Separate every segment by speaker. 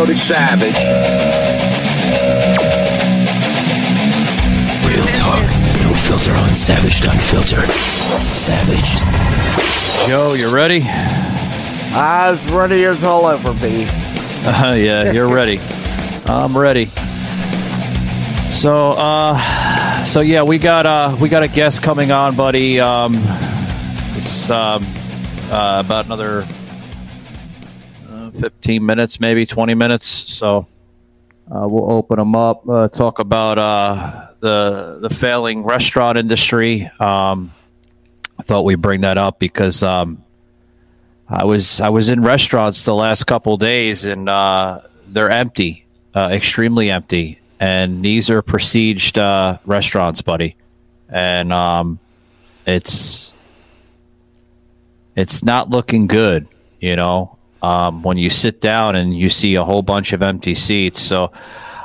Speaker 1: go to Savage.
Speaker 2: Real talk, no filter on Savage Unfiltered. Savage.
Speaker 3: Joe, you ready?
Speaker 4: As ready as I'll ever be.
Speaker 3: Uh, yeah, you're ready. I'm ready. So, uh, so yeah, we got uh, we got a guest coming on, buddy. Um, it's um, uh, about another 15 minutes, maybe 20 minutes. So, uh, we'll open them up, uh, talk about uh, the the failing restaurant industry. Um, I thought we'd bring that up because um, I was I was in restaurants the last couple days and uh, they're empty, uh, extremely empty, and these are prestiged uh, restaurants, buddy, and um, it's it's not looking good, you know. Um, when you sit down and you see a whole bunch of empty seats, so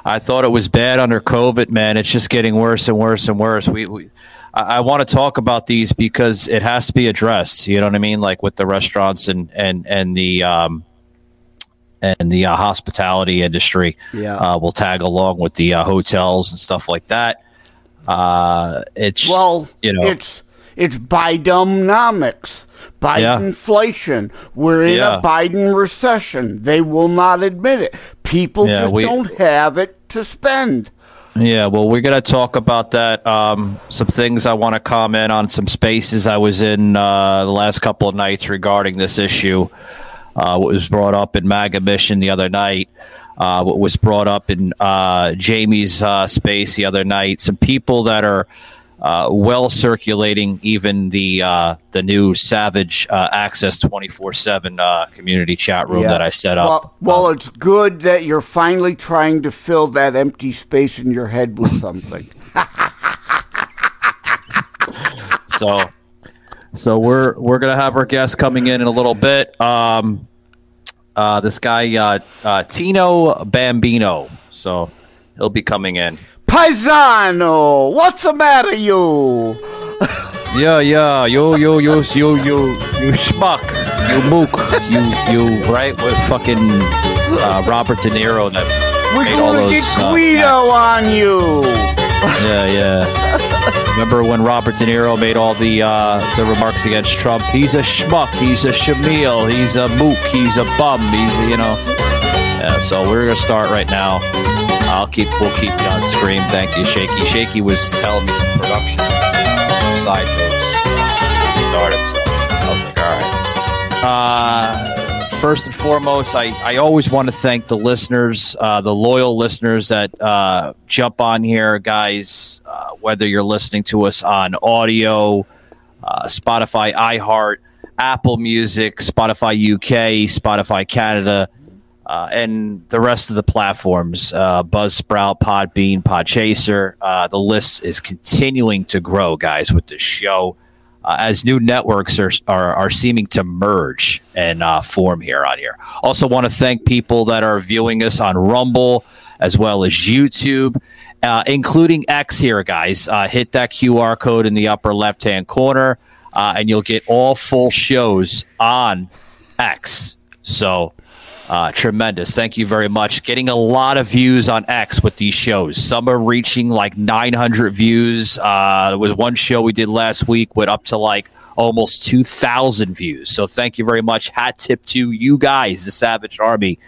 Speaker 3: I thought it was bad under COVID, man. It's just getting worse and worse and worse. We, we I, I want to talk about these because it has to be addressed. You know what I mean? Like with the restaurants and and and the um, and the uh, hospitality industry.
Speaker 4: Yeah.
Speaker 3: uh, will tag along with the uh, hotels and stuff like that. Uh, it's
Speaker 4: Well,
Speaker 3: you know,
Speaker 4: it's it's Bidenomics,
Speaker 3: Yeah.
Speaker 4: We're in
Speaker 3: Yeah.
Speaker 4: a Biden recession. They will not admit it. People
Speaker 3: Yeah,
Speaker 4: just
Speaker 3: we-
Speaker 4: don't have it to spend.
Speaker 3: Yeah, well, we're going to talk about that. Um, some things I want to comment on, some spaces I was in uh, the last couple of nights regarding this issue. Uh, what was brought up in MAGA Mission the other night, uh, what was brought up in uh, Jamie's uh, space the other night. Some people that are uh, well circulating, even the uh, the new Savage uh, Access twenty four seven community chat room
Speaker 4: Yeah.
Speaker 3: that I set up.
Speaker 4: Well, well, it's good that you're finally trying to fill that empty space in your head with something.
Speaker 3: so so we're we're gonna have our guest coming in in a little bit um uh this guy uh, uh tino bambino so he'll be coming in
Speaker 4: Paisano, what's the matter, you?
Speaker 3: yeah yeah yo yo yo yo yo you schmuck you mook you you right with fucking uh robert de niro that
Speaker 4: We're
Speaker 3: made all
Speaker 4: gonna get
Speaker 3: uh,
Speaker 4: Guido
Speaker 3: acts.
Speaker 4: on you.
Speaker 3: yeah yeah remember when robert de niro made all the uh the remarks against trump he's a schmuck he's a shamil he's a mook he's a bum he's you know yeah so we're gonna start right now i'll keep we'll keep you on screen thank you shaky. Shaky was telling me some production some side notes. We started so i was like all right. Uh, first and foremost, I, I always want to thank the listeners, uh, the loyal listeners that uh, jump on here, guys. Uh, whether you're listening to us on audio, uh, Spotify, iHeart, Apple Music, Spotify UK, Spotify Canada, uh, and the rest of the platforms, uh, Buzzsprout, Podbean, Podchaser. Uh, the list is continuing to grow, guys, with this show uh, as new networks are, are, are seeming to merge and uh, form here on here. Also, want to thank people that are viewing us on Rumble as well as YouTube, uh, including X here, guys. Uh, hit that QR code in the upper left hand corner, and you'll get all full shows on X. So, uh, tremendous. Thank you very much. Getting a lot of views on X with these shows. Some are reaching like 900 views. Uh, there was one show we did last week with up to like almost 2,000 views. So thank you very much. Hat tip to you guys, the Savage Army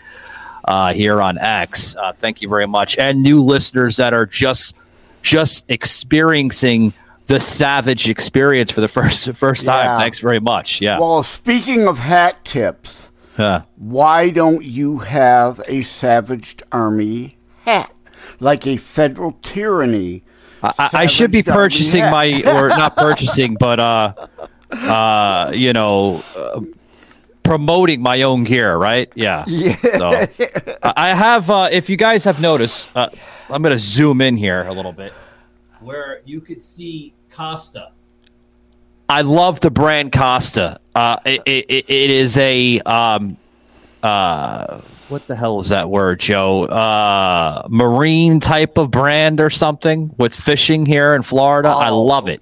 Speaker 3: uh, here on X. Uh, thank you very much. And new listeners that are just just experiencing the Savage experience for the first first time.
Speaker 4: Yeah.
Speaker 3: Thanks very much. Yeah.
Speaker 4: Well, speaking of hat tips,
Speaker 3: Yeah.
Speaker 4: why don't you have a Savaged Army hat? Like a federal tyranny.
Speaker 3: I, I should be purchasing
Speaker 4: hat.
Speaker 3: my or not purchasing, but uh, uh, you know, uh, promoting my own gear, right? Yeah. Yeah. So, I I have. Uh, if you guys have noticed, uh, I'm going to zoom in here a little bit, where you could see Costa. I love the brand Costa. Uh, it, it, it is a um, uh, what the hell is that word, Joe? Uh, marine type of brand or something with fishing here in Florida. I
Speaker 4: Oh.
Speaker 3: love it.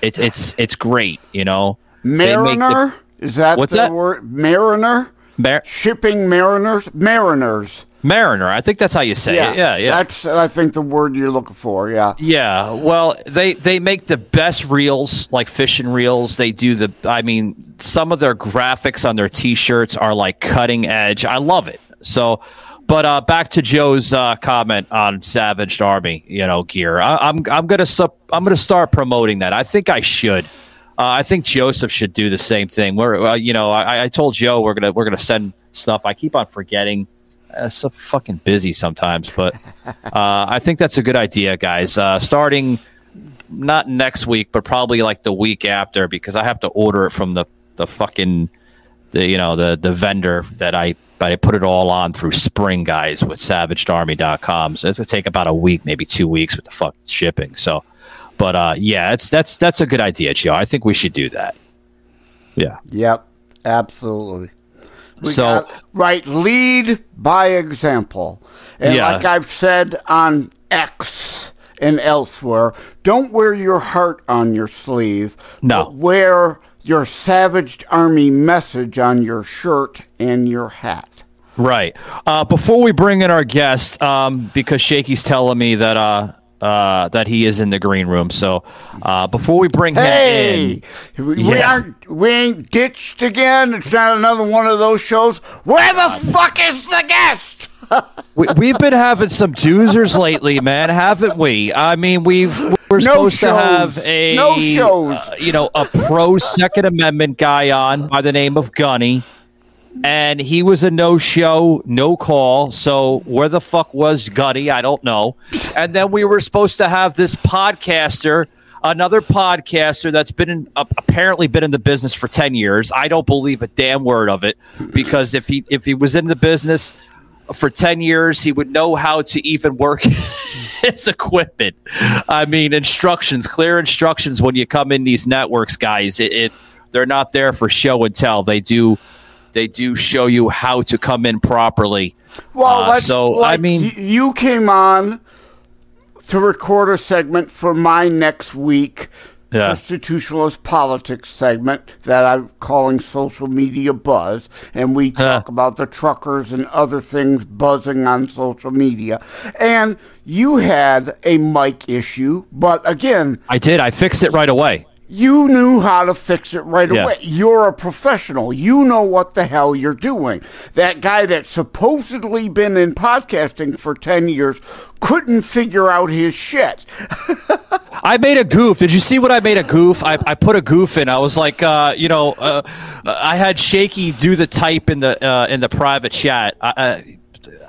Speaker 3: It's it's it's great. You know, make the-
Speaker 4: Mariner? Is that
Speaker 3: What's
Speaker 4: the
Speaker 3: that?
Speaker 4: word? Mariner?
Speaker 3: Mar-
Speaker 4: shipping mariners, mariners.
Speaker 3: Mariner. I think that's how you say it. Yeah, yeah.
Speaker 4: That's I think the word you're looking for. Yeah.
Speaker 3: Yeah, well, they they make the best reels, like fishing reels. They do the. I mean, some of their graphics on their T-shirts are like cutting edge. I love it. So, but uh, back to Joe's uh, comment on Savaged Army, you know, gear. I, I'm I'm gonna sup, I'm gonna start promoting that. I think I should. Uh, I think Joseph should do the same thing. We're, uh, you know, I, I told Joe we're gonna we're gonna send stuff. I keep on forgetting. Uh, so fucking busy sometimes, but uh, I think that's a good idea, guys. Uh, starting not next week, but probably like the week after, because I have to order it from the the fucking the you know the the vendor that I but I put it all on through Spring Guys with SavageArmy.com. So it's gonna take about a week, maybe two weeks with the fuck shipping. So, but uh, yeah, it's that's that's a good idea, Joe. I think we should do that. Yeah.
Speaker 4: Yep. Absolutely. We
Speaker 3: So-
Speaker 4: got- right, lead by example. And
Speaker 3: Yeah.
Speaker 4: like I've said on X and elsewhere, don't wear your heart on your sleeve.
Speaker 3: No.
Speaker 4: but wear your Savaged Army message on your shirt and your hat.
Speaker 3: Right. Uh, before we bring in our guest, um, because Shaky's telling me that uh, uh, that he is in the green room. So uh, before we bring him
Speaker 4: Hey,
Speaker 3: in,
Speaker 4: we,
Speaker 3: Yeah.
Speaker 4: aren't we ain't ditched again. It's not another one of those shows. Where the fuck is the guest?
Speaker 3: we, we've been having some doozers lately, man, haven't we? I mean, we've we're
Speaker 4: No
Speaker 3: supposed to have a
Speaker 4: No shows.
Speaker 3: uh, you know, a pro Second Amendment guy on by the name of Gunny. And he was a no show, no call. So where the fuck was Gunny? I don't know. And then we were supposed to have this podcaster, another podcaster that's been in, uh, apparently been in the business for ten years. I don't believe a damn word of it because if he if he was in the business for 10 years he would know how to even work his equipment i mean instructions clear instructions when you come in these networks guys it, it they're not there for show and tell they do they do show you how to come in properly
Speaker 4: Well,
Speaker 3: Uh, so i mean
Speaker 4: y- you came on to record a segment for my next week
Speaker 3: Yeah.
Speaker 4: constitutionalist politics segment that I'm calling social media buzz, and we talk about the truckers and other things buzzing on social media. And you had a mic issue, but again,
Speaker 3: i did i fixed it right away
Speaker 4: you knew how to fix it right
Speaker 3: Yeah.
Speaker 4: away. You're a professional. You know what the hell you're doing. That guy that's supposedly been in podcasting for 10 years couldn't figure out his shit.
Speaker 3: I made a goof. Did you see what I made a goof? I, I put a goof in. I was like, uh, you know, uh, I had Shaky do the type in the uh, in the private chat. I,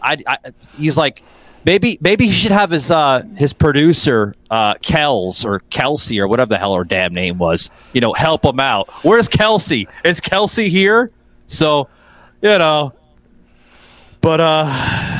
Speaker 3: I, I, he's like, maybe maybe he should have his uh, his producer uh, Kels or Kelsey or whatever the hell her damn name was. You know, help him out. Where's Kelsey? Is Kelsey here? So, you know, but uh.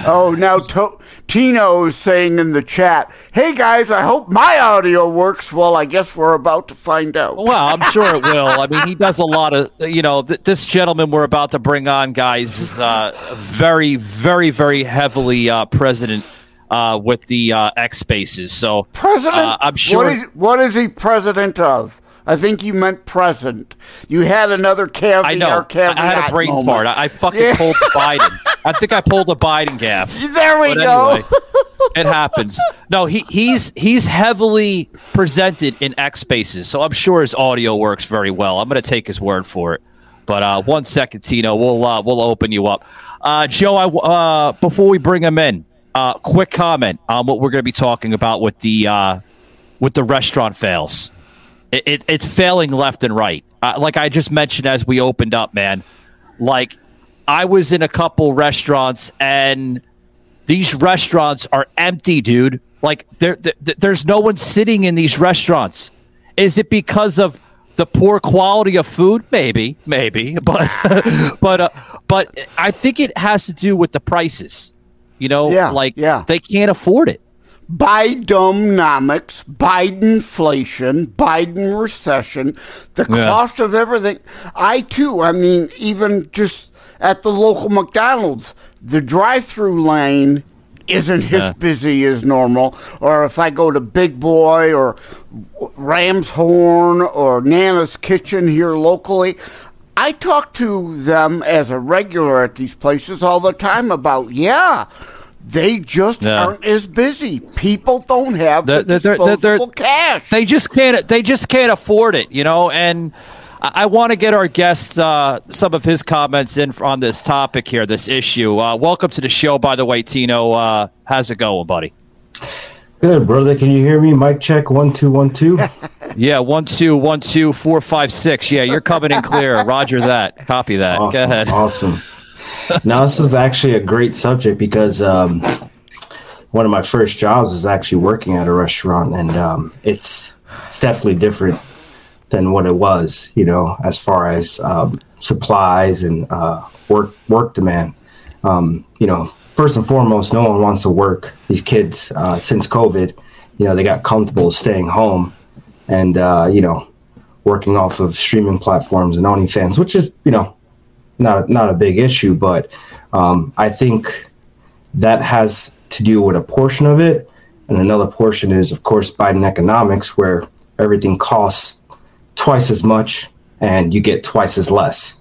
Speaker 4: Oh, now to- Tino is saying in the chat, hey guys, I hope my audio works. Well, I guess we're about to find out.
Speaker 3: Well, I'm sure it will. I mean, he does a lot of, you know, th- this gentleman we're about to bring on, guys, is uh, very, very, very heavily uh, president uh, with the uh, X Spaces. So,
Speaker 4: President?
Speaker 3: uh, I'm sure.
Speaker 4: What is, what is he president of? I think you meant present. You had another caviar
Speaker 3: I know. I, had a brain
Speaker 4: moment.
Speaker 3: fart. I, I fucking
Speaker 4: Yeah.
Speaker 3: pulled Biden. I think I pulled a Biden gaff.
Speaker 4: There we
Speaker 3: But
Speaker 4: go.
Speaker 3: anyway, it happens. No, he, he's he's heavily presented in X Spaces, so I'm sure his audio works very well. I'm going to take his word for it. But uh, one second, Tino, we'll uh, we'll open you up. Uh, Joe, I, uh, before we bring him in, uh, quick comment on what we're going to be talking about with the uh, with the restaurant fails. It, it, it's failing left and right. Uh, like I just mentioned as we opened up, man. Like I was in a couple restaurants and these restaurants are empty, dude. Like there, there there's no one sitting in these restaurants. Is it because of the poor quality of food? Maybe, maybe, but but uh, but I think it has to do with the prices. You know,
Speaker 4: Yeah,
Speaker 3: like
Speaker 4: yeah.
Speaker 3: they can't afford it.
Speaker 4: Bidenomics, Bidenflation, Biden inflation, Biden recession, the
Speaker 3: Yeah.
Speaker 4: cost of everything. I too, I mean, even just at the local McDonald's, the drive-through lane isn't as busy as normal. Or if I go to Big Boy or Ram's Horn or Nana's Kitchen here locally, I talk to them as a regular at these places all the time about, yeah, they just
Speaker 3: Yeah.
Speaker 4: aren't as busy. People don't have the,
Speaker 3: They're- they're- they're- they're-
Speaker 4: disposable cash.
Speaker 3: they just can't they just can't afford it you know and i, I want to get our guest uh, some of his comments in on this topic here this issue uh, welcome to the show by the way tino uh, how's it going buddy
Speaker 1: Good, brother. Can you hear me? Mic check one two one two.
Speaker 3: yeah one two one two four five six yeah you're coming in clear roger that copy that
Speaker 1: Awesome.
Speaker 3: go ahead
Speaker 1: Awesome. now this is actually a great subject because um, one of my first jobs was actually working at a restaurant, and um, it's it's definitely different than what it was. You know, as far as um, supplies and uh, work work demand. Um, you know, first and foremost, no one wants to work. These kids, uh, since COVID, you know, they got comfortable staying home and uh, you know, working off of streaming platforms and OnlyFans, which is you know not not a big issue, but um, I think that has to do with a portion of it, and another portion is, of course, Biden economics, where everything costs twice as much and you get twice as less.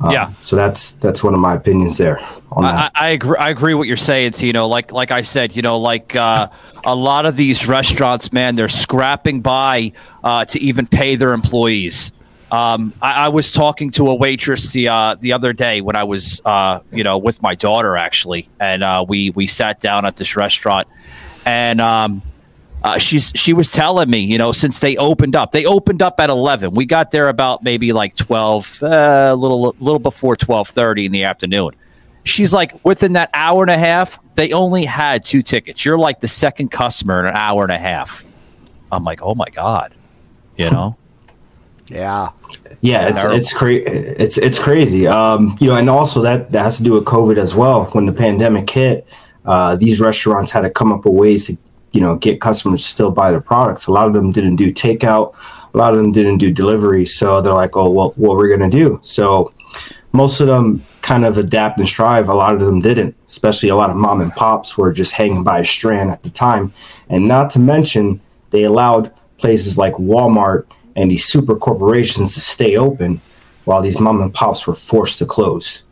Speaker 1: Um,
Speaker 3: Yeah.
Speaker 1: So that's that's one of my opinions there on
Speaker 3: I,
Speaker 1: that.
Speaker 3: I I agree. I agree what you're saying, Tino. Like, like I said, you know, like uh, a lot of these restaurants, man, they're scrapping by uh, to even pay their employees. Um, I, I was talking to a waitress the uh, the other day when I was, uh, you know, with my daughter actually, and uh, we we sat down at this restaurant, and um, uh, she's she was telling me, you know, since they opened up, they opened up at eleven. We got there about maybe like twelve, uh, a little little before twelve thirty in the afternoon. She's like, within that hour and a half, they only had two tickets. You're like the second customer in an hour and a half. I'm like, oh my god, you know.
Speaker 4: yeah.
Speaker 1: Yeah, it's it's crazy. It's it's crazy. Um, you know, and also that that has to do with COVID as well. When the pandemic hit, uh, these restaurants had to come up with ways to you know get customers to still buy their products. A lot of them didn't do takeout. A lot of them didn't do delivery. So they're like, oh, well, what we're gonna do? So most of them kind of adapt and strive. A lot of them didn't. Especially a lot of mom and pops were just hanging by a strand at the time. And not to mention, they allowed places like Walmart and these super corporations to stay open while these mom and pops were forced to close.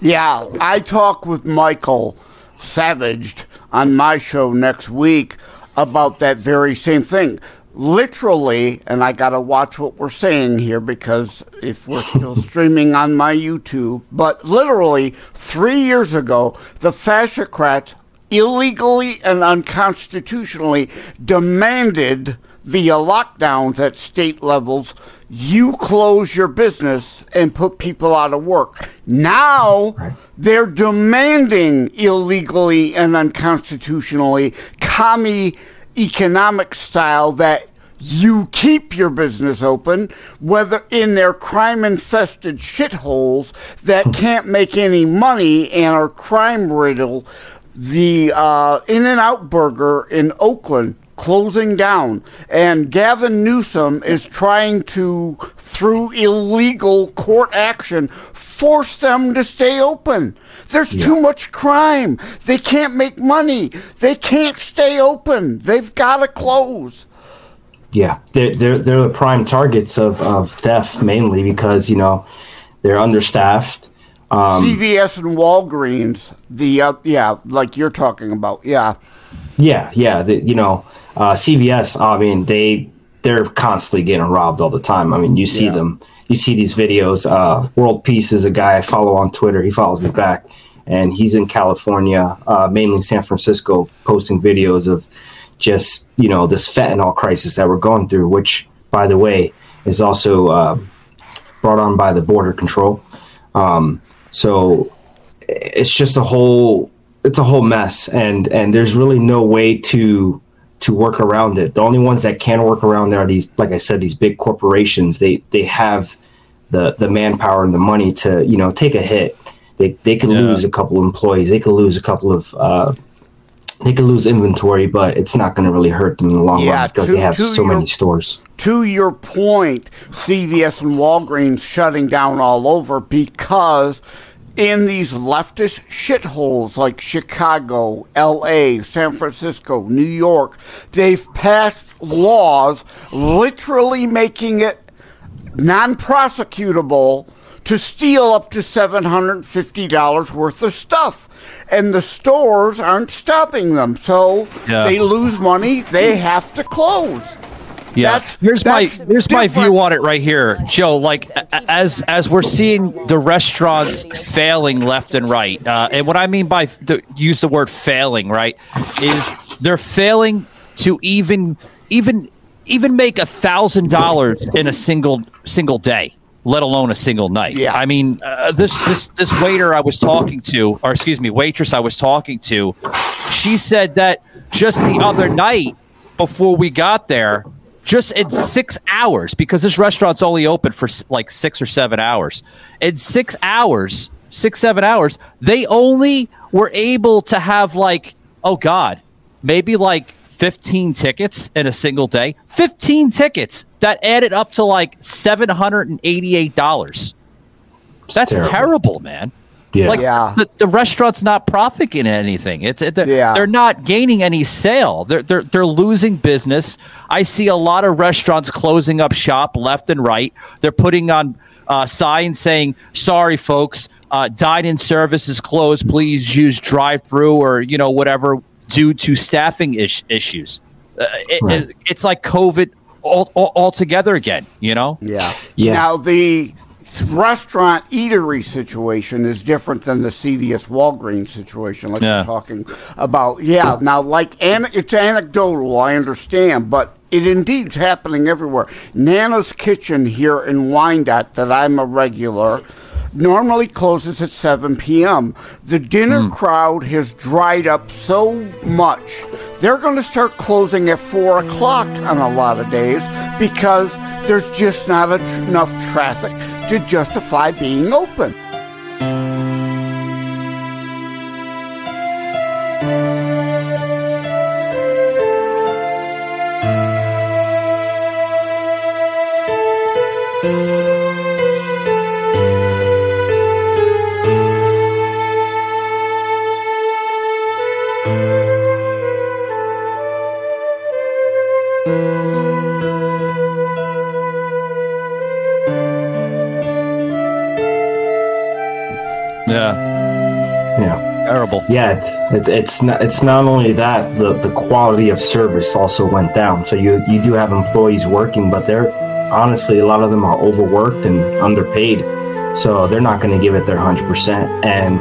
Speaker 4: Yeah, I talk with Michael Savaged on my show next week about that very same thing. Literally, and I got to watch what we're saying here because if we're still streaming on my YouTube, but literally three years ago, the fascocrats illegally and unconstitutionally demanded via lockdowns at state levels, you close your business and put people out of work. Now they're demanding illegally and unconstitutionally commie economic style that you keep your business open, whether in their crime infested shitholes that can't make any money and are crime riddled. The uh, In N Out Burger in Oakland closing down, and Gavin Newsom is trying to, through illegal court action, force them to stay open. There's too much crime. They can't make money. They can't stay open. They've got to close.
Speaker 1: Yeah, they're they're they're the prime targets of of theft mainly because you know they're understaffed. Um,
Speaker 4: CVS and Walgreens, the uh, yeah, like you're talking about, yeah,
Speaker 1: Yeah, yeah. The, you know, uh, CVS. I mean, they they're constantly getting robbed all the time. I mean, you see
Speaker 4: Yeah.
Speaker 1: them. You see these videos. Uh, World Peace is a guy I follow on Twitter. He follows me back, and he's in California, uh, mainly San Francisco, posting videos of just you know this fentanyl crisis that we're going through. Which, by the way, is also uh, brought on by the border control. Um, so it's just a whole it's a whole mess and and there's really no way to to work around it. The only ones that can work around it are these like i said these big corporations. They they have the the manpower and the money to you know take a hit. They they could
Speaker 3: Yeah.
Speaker 1: lose a couple of employees. They could lose a couple of uh they could lose inventory but it's not going to really hurt them in the long
Speaker 4: Yeah,
Speaker 1: run because
Speaker 4: to-
Speaker 1: they have so
Speaker 4: your-
Speaker 1: many stores.
Speaker 4: to your point, CVS and Walgreens shutting down all over because in these leftist shitholes like Chicago, LA, San Francisco, New York, they've passed laws literally making it non prosecutable to steal up to $750 worth of stuff. And the stores aren't stopping them. So
Speaker 3: Yeah.
Speaker 4: they lose money, they have to close.
Speaker 3: Yeah,
Speaker 4: That's-
Speaker 3: here's my
Speaker 4: that's
Speaker 3: here's my view on it right here, Joe. Like as as we're seeing the restaurants failing left and right, uh, and what I mean by the, use the word failing, right, is they're failing to even even even make a thousand dollars in a single single day, let alone a single night.
Speaker 4: Yeah.
Speaker 3: I mean, uh, this this this waiter I was talking to, or excuse me, waitress I was talking to, she said that just the other night before we got there, just in six hours, because this restaurant's only open for like six or seven hours. In six hours, six, seven hours, they only were able to have like, oh God, maybe like 15 tickets in a single day. 15 tickets that added up to like $788. That's
Speaker 1: terrible.
Speaker 3: terrible, man.
Speaker 1: Yeah.
Speaker 3: Like
Speaker 4: Yeah.
Speaker 3: the, the restaurant's not profiting anything. It's it, they're,
Speaker 4: Yeah.
Speaker 3: they're not gaining any sale. They're they're they're losing business. I see a lot of restaurants closing up shop left and right. They're putting on uh, signs saying, "Sorry, folks, uh, dine-in service is closed. Please use drive-through or you know whatever due to staffing ish- issues." Uh, it,
Speaker 1: Right.
Speaker 3: it- it's like COVID all, all, all together again. You know?
Speaker 4: Yeah.
Speaker 1: Yeah.
Speaker 4: Now the restaurant eatery situation is different than the CVS Walgreens situation, like
Speaker 3: Yeah.
Speaker 4: you're talking about. Yeah. Now, like, an- it's anecdotal, I understand, but it indeed is happening everywhere. Nana's Kitchen here in Wyandotte, that I'm a regular. Normally closes at 7 p.m. The dinner hmm. crowd has dried up so much. They're going to start closing at 4 o'clock on a lot of days because there's just not a tr- enough traffic to justify being open.
Speaker 3: Yeah.
Speaker 1: It, it's not. It's not only that the the quality of service also went down. So you you do have employees working, but they're honestly a lot of them are overworked and underpaid. So they're not going to give it their hundred percent, and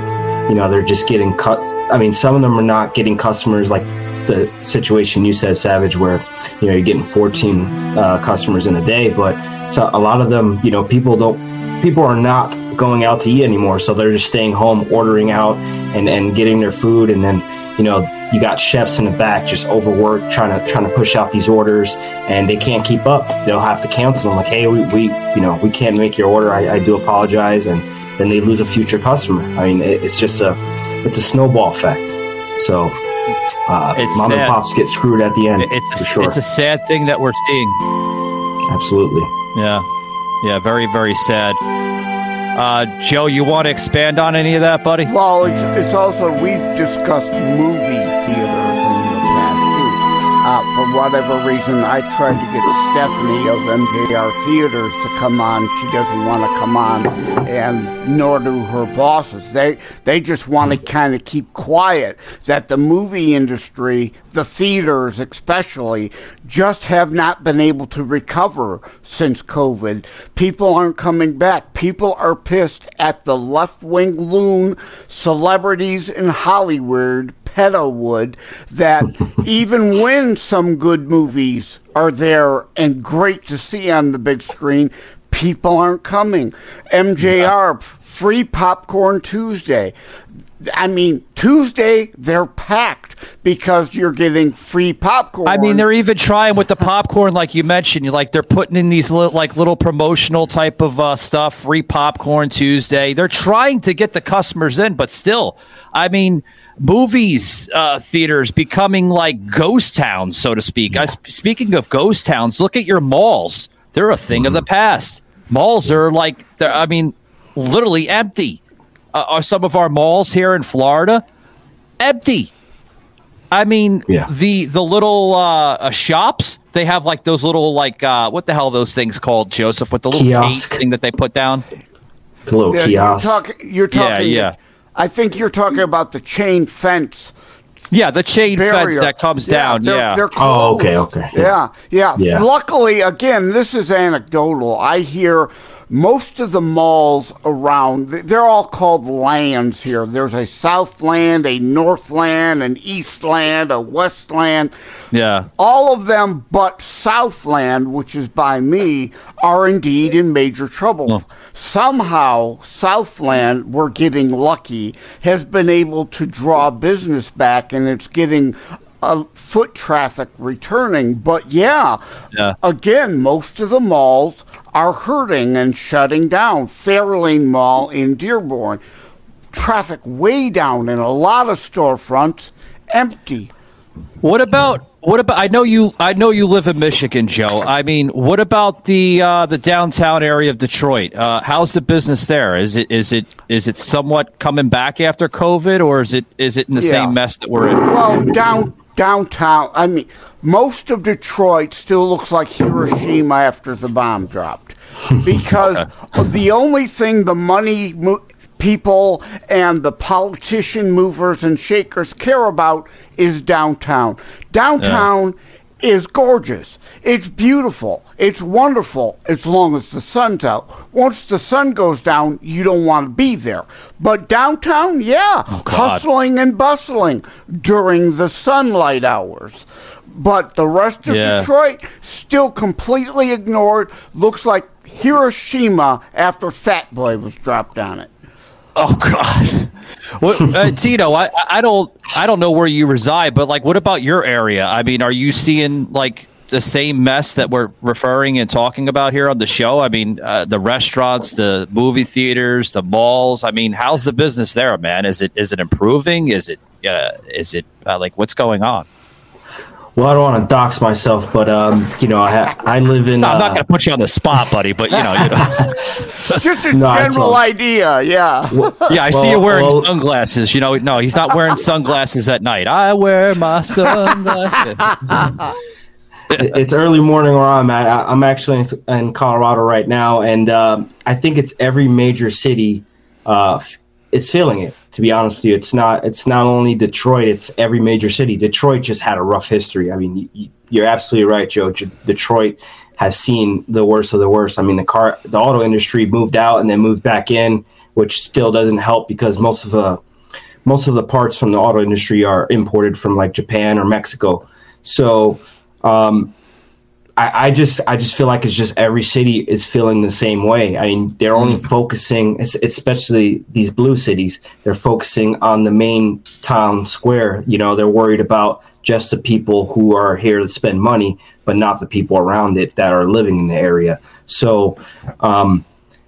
Speaker 1: you know they're just getting cut. I mean, some of them are not getting customers like the situation you said, Savage, where you know you're getting 14 uh, customers in a day, but so a lot of them, you know, people don't people are not going out to eat anymore. So they're just staying home ordering out and and getting their food. And then you know you got chefs in the back just overworked trying to trying to push out these orders and they can't keep up. They'll have to cancel them. Like hey we, we you know we can't make your order. I, I do apologize. And then they lose a future customer. I mean it, it's just a it's a snowball effect. So uh,
Speaker 3: It's
Speaker 1: mom
Speaker 3: sad.
Speaker 1: and pops get screwed at the end
Speaker 3: It's a,
Speaker 1: sure.
Speaker 3: it's a sad thing that we're seeing.
Speaker 1: absolutely.
Speaker 3: Yeah. Yeah, very, very sad. Uh, Joe, you want to expand on any of that, buddy?
Speaker 4: Well, it's, it's also, we've discussed movie theaters for whatever reason, I tried to get Stephanie of MJR Theaters to come on. She doesn't want to come on, and nor do her bosses. They, they just want to kind of keep quiet that the movie industry, the theaters especially, just have not been able to recover since COVID. People aren't coming back. People are pissed at the left wing loon celebrities in Hollywood, Pedowood, that even when some good movies are there and great to see on the big screen, people aren't coming. MJR, free popcorn Tuesday. I mean, Tuesday they're packed because you're getting free popcorn.
Speaker 3: I mean, they're even trying with the popcorn, like you mentioned. Like they're putting in these little, like little promotional type of uh, stuff, free popcorn Tuesday. They're trying to get the customers in, but still, I mean, movies uh, theaters becoming like ghost towns, so to speak. I, speaking of ghost towns, look at your malls. They're a thing of the past. Malls are like, they're, I mean, literally empty. Uh, are some of our malls here in Florida empty? I mean,
Speaker 1: Yeah.
Speaker 3: the the little uh, uh, shops they have like those little like uh, what the hell are those things called, Joseph? With the little
Speaker 1: Kiosk.
Speaker 3: thing that they put down.
Speaker 1: The little
Speaker 4: Yeah, you're,
Speaker 1: kiosk.
Speaker 4: talk, you're
Speaker 3: Yeah,
Speaker 4: talking.
Speaker 3: yeah.
Speaker 4: I think you're talking about the chain fence
Speaker 3: Yeah, the chain fence that comes
Speaker 4: Yeah,
Speaker 3: down.
Speaker 4: they're-
Speaker 3: yeah,
Speaker 4: they're
Speaker 1: Oh, okay, okay.
Speaker 4: Yeah, yeah,
Speaker 1: Yeah.
Speaker 4: Luckily, again, this is anecdotal. I hear most of the malls around, they're all called lands here. There's a Southland, a Northland, an Eastland, a Westland.
Speaker 3: yeah.
Speaker 4: All of them but Southland, which is by me, are indeed in major trouble. Oh. Somehow, Southland, we're getting lucky, has been able to draw business back and it's getting uh, foot traffic returning. But yeah,
Speaker 3: Yeah.
Speaker 4: again, most of the malls are hurting and shutting down. Fairlane Mall in Dearborn, traffic way down in a lot of storefronts, empty.
Speaker 3: What about what about? I know you. I know you live in Michigan, Joe. I mean, what about the uh, the downtown area of Detroit? Uh, how's the business there? Is it is it is it somewhat coming back after COVID, or is it is it in the
Speaker 4: Yeah.
Speaker 3: same mess that we're in?
Speaker 4: Well, down downtown. I mean, most of Detroit still looks like Hiroshima after the bomb dropped, because the only thing the money mo- people and the politician movers and shakers care about is downtown. Downtown. Is gorgeous. It's beautiful. It's wonderful as long as the sun's out. Once the sun goes down, you don't want to be there. But downtown, yeah, oh,
Speaker 3: God.
Speaker 4: hustling and bustling during the sunlight hours. But the rest of
Speaker 3: Yeah.
Speaker 4: Detroit still completely ignored. Looks like Hiroshima after Fat Boy was dropped on it.
Speaker 3: Oh God. What, uh, Tito, I, I don't I don't know where you reside, but like, what about your area? I mean, are you seeing like the same mess that we're referring and talking about here on the show? I mean, uh, the restaurants, the movie theaters, the malls. I mean, how's the business there, man? Is it is it improving? Is it uh, is it uh, like what's going on?
Speaker 1: Well, I don't want to dox myself, but um, you know, I ha- I live in.
Speaker 3: No, I'm
Speaker 1: uh,
Speaker 3: not going to put you on the spot, buddy, but you know, you know.
Speaker 4: Just a
Speaker 1: No,
Speaker 4: general
Speaker 1: all-
Speaker 4: idea, yeah.
Speaker 3: yeah, I see you wearing
Speaker 1: well-
Speaker 3: sunglasses. You know, no, he's not wearing sunglasses at night. I wear my sunglasses.
Speaker 1: it's early morning where I'm at. I- I'm actually in, in Colorado right now, and um, I think it's every major city. Uh, f- it's feeling it. To be honest with you, it's not. It's not only Detroit. It's every major city. Detroit just had a rough history. I mean, you, you're absolutely right, Joe. Detroit has seen the worst of the worst. I mean, the car, the auto industry moved out and then moved back in, which still doesn't help because most of the most of the parts from the auto industry are imported from like Japan or Mexico. So um, I, I just I just feel like it's just every city is feeling the same way. I mean, they're only focusing, especially these blue cities. They're focusing on the main town square. You know, they're worried about just the people who are here to spend money, but not the people around it that are living in the area. So, um,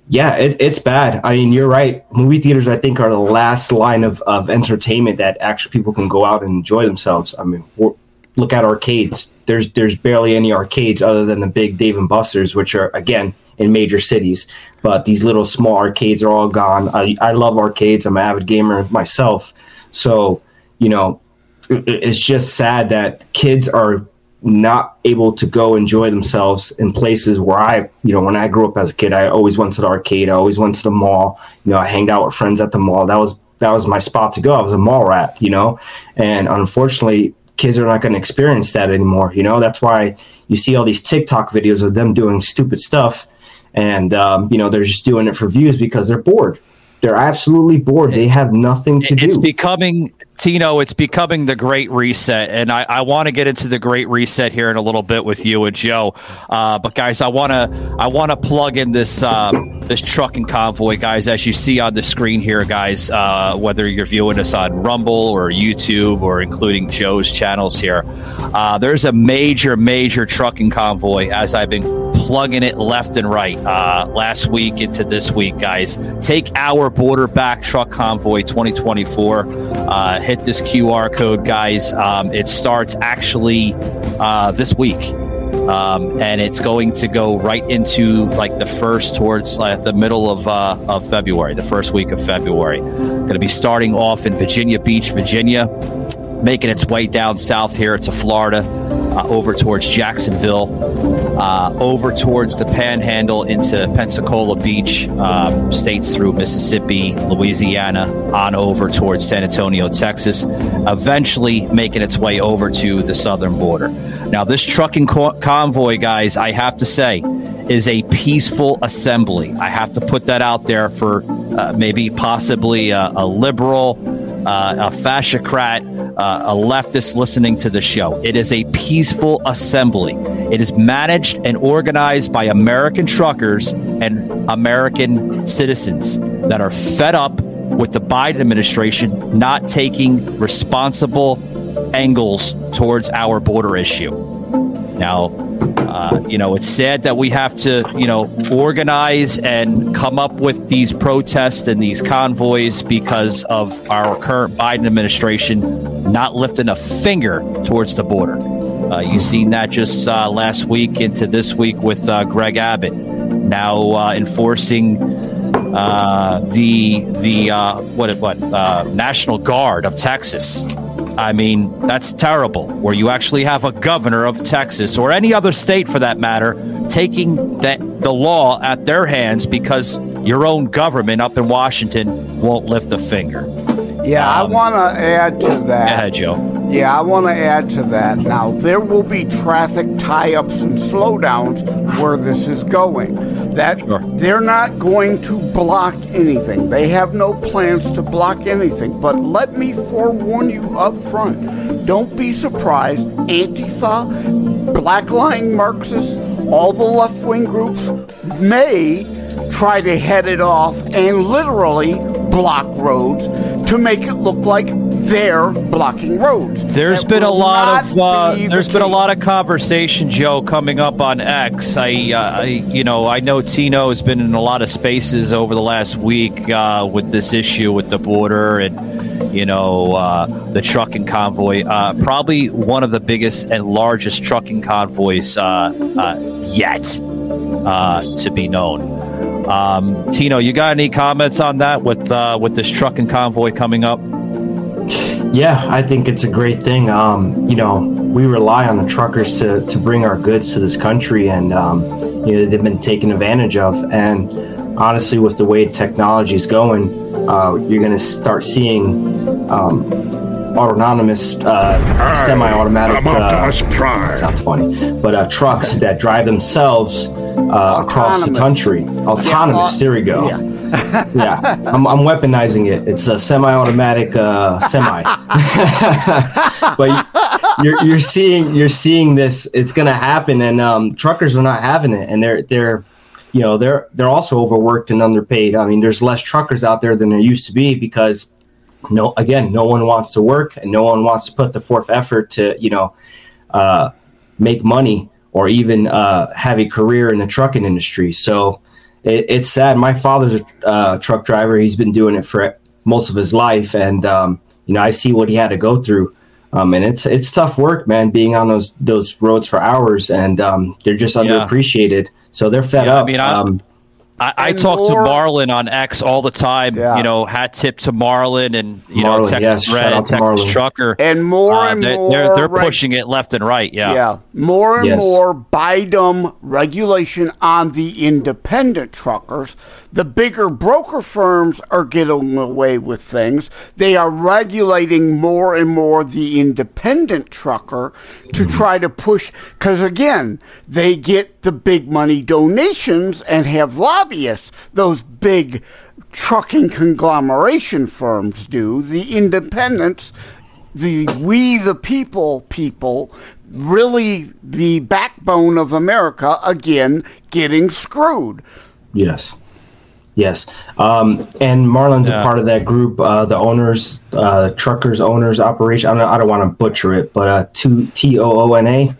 Speaker 1: yeah, it, it's bad. I mean, you're right. Movie theaters, I think, are the last line of, of entertainment that actually people can go out and enjoy themselves. I mean, we're- look at arcades. There's there's barely any arcades other than the big Dave and Buster's, which are again in major cities. But these little small arcades are all gone. I, I love arcades. I'm an avid gamer myself. So you know, it, it's just sad that kids are not able to go enjoy themselves in places where I, you know, when I grew up as a kid, I always went to the arcade. I always went to the mall. You know, I hanged out with friends at the mall. That was that was my spot to go. I was a mall rat, you know, and unfortunately, kids are not going to experience that anymore. You know, that's why you see all these TikTok videos of them doing stupid stuff, and um, you know they're just doing it for views because they're bored. They're absolutely bored. They have nothing to
Speaker 3: it's
Speaker 1: do.
Speaker 3: It's becoming Tino. It's becoming the Great Reset, and I, I want to get into the Great Reset here in a little bit with you and Joe. Uh, but guys, I want to I want to plug in this uh, this trucking convoy, guys. As you see on the screen here, guys, uh, whether you're viewing us on Rumble or YouTube or including Joe's channels here, uh, there's a major major trucking convoy. As I've been plugging it left and right uh, last week into this week, guys. Take our border back truck convoy 2024. Uh, hit this QR code, guys. Um, it starts actually uh, this week. Um, and it's going to go right into like the first towards like the middle of uh, of February, the first week of February. Going to be starting off in Virginia Beach, Virginia making its way down south here to Florida, uh, over towards Jacksonville, uh, over towards the Panhandle into Pensacola Beach, um, states through Mississippi, Louisiana, on over towards San Antonio, Texas, eventually making its way over to the southern border. Now, this trucking co- convoy, guys, I have to say, is a peaceful assembly. I have to put that out there for uh, maybe possibly a, a liberal, uh, a fascistocrat, uh, a leftist listening to the show. It is a peaceful assembly. It is managed and organized by American truckers and American citizens that are fed up with the Biden administration not taking responsible angles towards our border issue. Now, uh, you know, it's sad that we have to, you know, organize and come up with these protests and these convoys because of our current Biden administration not lifting a finger towards the border. Uh, you've seen that just uh, last week into this week with uh, Greg Abbott now uh, enforcing uh, the the what what uh, National Guard of Texas. I mean, that's terrible. Where you actually have a governor of Texas or any other state, for that matter, taking that the law at their hands because your own government up in Washington won't lift a finger.
Speaker 4: Yeah, I
Speaker 3: Um,
Speaker 4: want to add to that.
Speaker 3: Go ahead, Joe.
Speaker 4: Yeah, I want to add to that. Now, there will be traffic tie ups and slowdowns where this is going. That
Speaker 3: Sure.
Speaker 4: they're not going to block anything. They have no plans to block anything. But let me forewarn you up front don't be surprised. Antifa, black lying Marxists, all the left wing groups may try to head it off and literally block roads to make it look like they're blocking roads.
Speaker 3: There's
Speaker 4: That
Speaker 3: been a lot of uh,
Speaker 4: be the
Speaker 3: there's been a lot of conversation, Joe, coming up on X. I, uh, I you know I know Tino has been in a lot of spaces over the last week uh, with this issue with the border and you know uh, the trucking convoy. Uh, probably one of the biggest and largest trucking convoys uh, uh, yet uh, to be known. Um, Tino, you got any comments on that with uh, with this trucking convoy coming up?
Speaker 1: Yeah, I think it's a great thing. Um, you know, we rely on the truckers to, to bring our goods to this country, and um, you know they've been taken advantage of. And honestly, with the way technology is going, uh, you're going to start seeing um, autonomous, uh, semi-automatic.
Speaker 5: I'm
Speaker 1: uh, sounds funny, but uh, trucks that drive themselves uh, across the country. Autonomous.
Speaker 4: uh,
Speaker 1: there we go.
Speaker 4: yeah.
Speaker 1: yeah, I'm, I'm weaponizing it. It's a semi-automatic uh, semi. but you're you're seeing you're seeing this. It's going to happen, and um, truckers are not having it, and they're they're you know they're they're also overworked and underpaid. I mean, there's less truckers out there than there used to be because no again no one wants to work and no one wants to put the forth effort to you know uh, make money or even uh, have a career in the trucking industry. So it, it's sad. My father's a uh, truck driver. He's been doing it for most of his life, and um, you know I see what he had to go through. Um, and it's it's tough work, man, being on those those roads for hours, and um, they're just
Speaker 3: Yeah.
Speaker 1: underappreciated. So they're fed
Speaker 3: Yeah,
Speaker 1: up.
Speaker 3: mean, I-
Speaker 1: um,
Speaker 3: I, I talk
Speaker 4: more-
Speaker 3: to Marlon on X all the time.
Speaker 4: Yeah.
Speaker 3: You know, hat tip to Marlon and you know Texas
Speaker 1: yes,
Speaker 3: Red,
Speaker 1: out to
Speaker 3: Texas
Speaker 1: Marlon.
Speaker 3: Trucker.
Speaker 4: And more
Speaker 3: Uh,
Speaker 4: and
Speaker 3: they-
Speaker 4: more.
Speaker 3: they're they're
Speaker 4: reg-
Speaker 3: pushing it left and right. Yeah.
Speaker 4: Yeah, more and
Speaker 1: Yes.
Speaker 4: more Biden regulation on the independent truckers. The bigger broker firms are getting away with things. They are regulating more and more the independent trucker to try to push, because again, they get the big money donations and have lobbyists. Those big trucking conglomeration firms do. The independents the we the people people really the backbone of America again getting screwed.
Speaker 1: Yes. Yes. Um, and Marlon's
Speaker 3: Yeah.
Speaker 1: a part of that group, uh, the owners, uh, truckers owners operation. I don't, I don't want to butcher it, but uh, two T O O N A,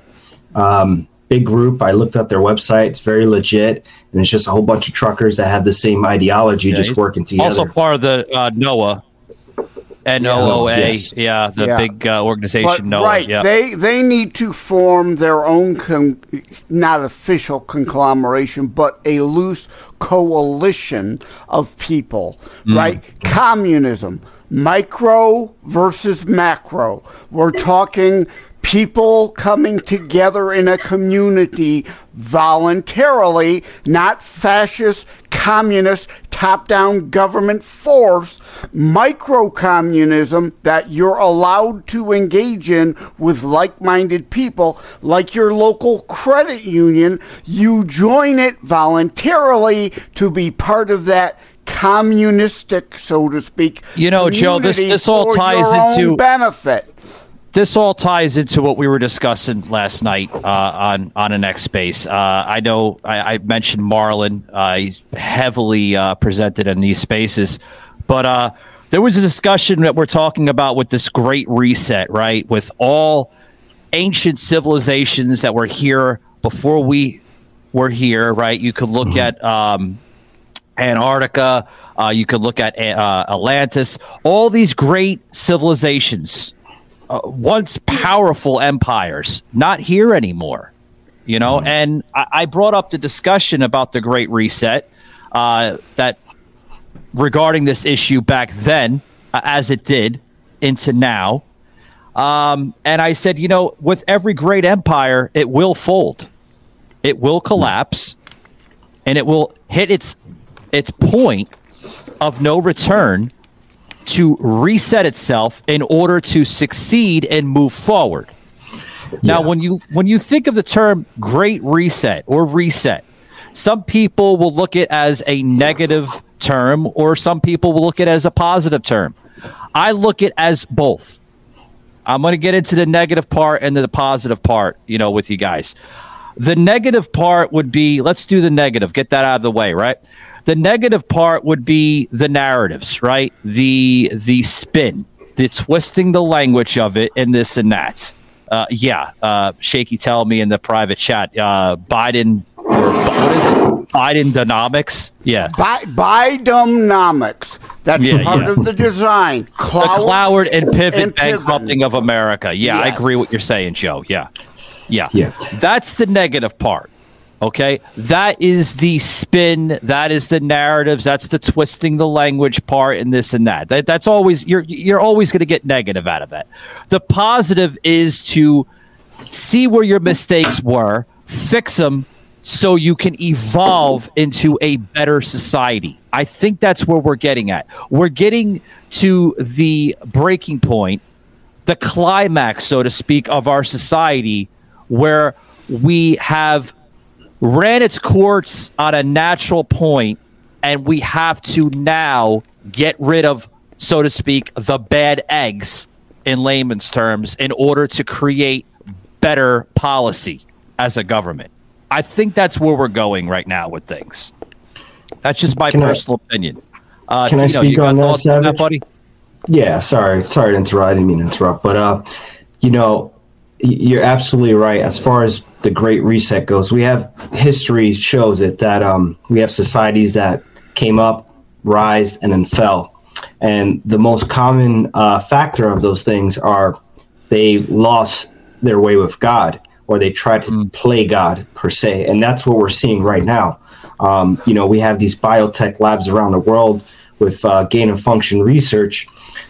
Speaker 1: um, big group. I looked up their website. It's very legit. And it's just a whole bunch of truckers that have the same ideology,
Speaker 3: Yeah,
Speaker 1: just working together.
Speaker 3: Also part of the uh, NOAA. N O O A.
Speaker 1: Yes.
Speaker 3: Yeah, the
Speaker 4: Yeah.
Speaker 3: big uh, organization
Speaker 4: But
Speaker 3: NOAA.
Speaker 4: right,
Speaker 3: yeah.
Speaker 4: they they need to form their own con- not official conglomeration, but a loose coalition of people.
Speaker 3: Mm.
Speaker 4: Right, communism. micro versus macro. We're talking people coming together in a community voluntarily, not fascist, communist, top down government force, micro communism that you're allowed to engage in with like minded people, like your local credit union. You join it voluntarily to be part of that communistic, so to speak.
Speaker 3: You know, Joe, this this all ties into
Speaker 4: benefit.
Speaker 3: This all ties into what we were discussing last night uh, on on a next space. Uh, I know I, I mentioned Marlin; Uh, he's heavily uh, presented in these spaces, but uh, there was a discussion that we're talking about with this great reset, right? With all ancient civilizations that were here before we were here, right? You could look at um, Antarctica. Uh, you could look at uh, Atlantis. All these great civilizations, uh, once powerful empires, not here anymore. You know, and I, I brought up the discussion about the Great Reset uh, that regarding this issue back then, uh, as it did into now. Um, and I said, you know, with every great empire, it will fold, it will collapse, and it will hit its its point of no return to reset itself in order to succeed and move forward. Now, when you when you think of the term "great reset" or "reset," some people will look it as a negative term, or some people will look it as a positive term. I look it as both. I'm going to get into the negative part and the positive part, you know, with you guys. The negative part would be let's do the negative, get that out of the way, right? The negative part would be the narratives, right? The the spin, the twisting the language of it, and this and that. Uh, yeah, uh, Shaky tell me in the private chat, uh, Biden or what is it? Biden dynamics. Yeah,
Speaker 4: Bi- Bidenomics. That's
Speaker 3: Yeah,
Speaker 4: part
Speaker 3: yeah.
Speaker 4: of the design.
Speaker 3: the
Speaker 4: Cloud-
Speaker 3: Cloward and Piven
Speaker 4: and Piven.
Speaker 3: bankrupting of America. Yeah, I agree what you're saying, Joe. Yeah. Yeah.
Speaker 1: Yeah.
Speaker 3: That's the negative part. Okay. That is the spin. That is the narratives. That's the twisting the language part and this and that. that that's always you're you're always gonna get negative out of that. The positive is to see where your mistakes were, fix them so you can evolve into a better society. I think that's where we're getting at. We're getting to the breaking point, the climax, so to speak, of our society where we have ran its course on a natural point and we have to now get rid of, so to speak, the bad eggs in layman's terms in order to create better policy as a government. I think that's where we're going right now with things. That's just my
Speaker 1: Can I-
Speaker 3: personal opinion. Uh,
Speaker 1: Can I speak
Speaker 3: you got
Speaker 1: on that,
Speaker 3: on that, buddy?
Speaker 1: Yeah, sorry, sorry to interrupt. I didn't mean to interrupt, but uh, you know, you're absolutely right. As far as the Great Reset goes, we have history shows it that um, we have societies that came up, rised, and then fell, and the most common uh, factor of those things are they lost their way with God, or they tried to play God per se, and that's what we're seeing right now. Um, you know, we have these biotech labs around the world with uh, gain of function research,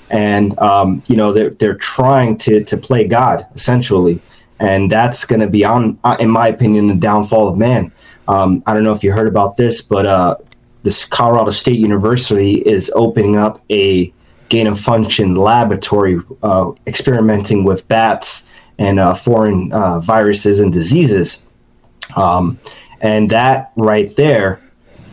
Speaker 1: and um, you know they're they're trying to to play God essentially, and that's going to be on, uh, in my opinion, the downfall of man. Um, I don't know if you heard about this, but uh, this Colorado State University is opening up a gain of function laboratory, uh, experimenting with bats and uh, foreign uh, viruses and diseases. Um, and that right there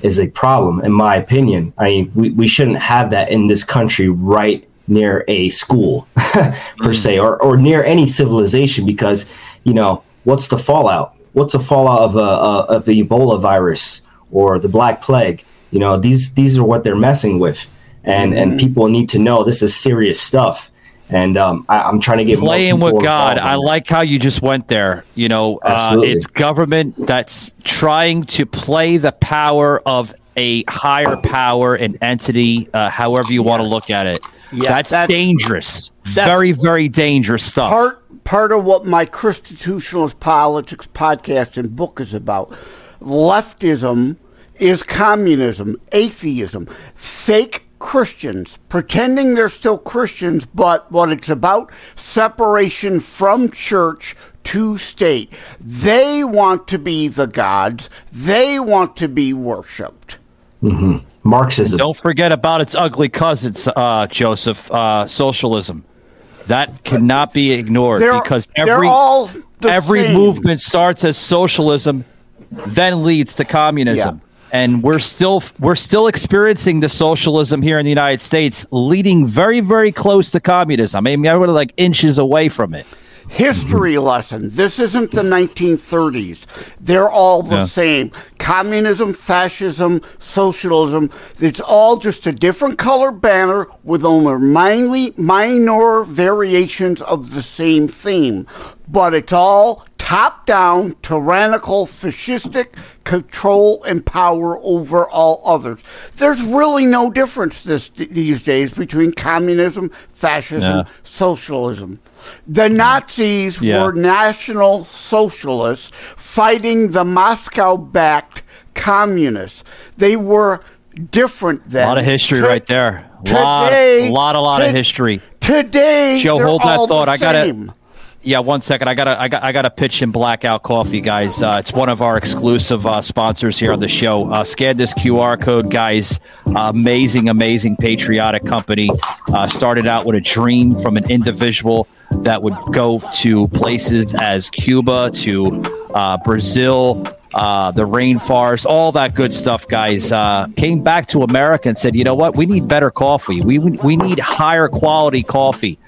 Speaker 1: is a problem, in my opinion. I mean, we, we shouldn't have that in this country right near a school, per se, or, or near any civilization because, you know, what's the fallout? What's the fallout of, a, a, of the Ebola virus or the Black Plague? You know, these, these are what they're messing with. And, and people need to know this is serious stuff. And um, I, I'm trying to get
Speaker 3: playing with God. I like how you just went there. You know, uh, it's government that's trying to play the power of a higher power and entity, uh, however you want to look at it.
Speaker 4: Yeah,
Speaker 3: that's,
Speaker 4: that's-
Speaker 3: dangerous. very, very dangerous stuff.
Speaker 4: part part of what my constitutionalist politics podcast and book is about. Leftism is communism, atheism, fake Christians, pretending they're still Christians, but what it's about separation from church to state. They want to be the gods, they want to be worshiped.
Speaker 1: Marxism.
Speaker 3: Don't forget about its ugly cousins, uh, Joseph. Uh, socialism. That cannot be ignored
Speaker 4: They're,
Speaker 3: because every
Speaker 4: all
Speaker 3: every
Speaker 4: same.
Speaker 3: movement starts as socialism, then leads to communism. And we're still we're still experiencing the socialism here in the United States, leading very very close to communism. I mean, I would like inches away from it.
Speaker 4: History mm-hmm. lesson. This isn't the 1930s. They're all the
Speaker 3: Yeah.
Speaker 4: same. Communism, fascism, socialism. It's all just a different color banner with only mainly minor variations of the same theme. But it's all top down, tyrannical, fascistic control and power over all others. There's really no difference this, these days between communism, fascism,
Speaker 3: Yeah.
Speaker 4: socialism. The Nazis
Speaker 3: Yeah.
Speaker 4: were national socialists fighting the Moscow backed communists. They were different then.
Speaker 3: A lot of history
Speaker 4: To-
Speaker 3: right there. Lot,
Speaker 4: today-
Speaker 3: lot, a lot of
Speaker 4: to-
Speaker 3: history.
Speaker 4: Today,
Speaker 3: Joe, hold that thought. I gotta-
Speaker 4: same.
Speaker 3: Yeah, one second. I gotta, I got, I gotta pitch in Blackout Coffee, guys. Uh, it's one of our exclusive uh, sponsors here on the show. Uh, scan this QR code, guys. amazing, amazing patriotic company. Uh, started out with a dream from an individual that would go to places as Cuba to uh, Brazil. Uh, the rainforest, all that good stuff, guys. Uh, came back to America and said, "You know what? We need better coffee. We we, we need higher quality coffee."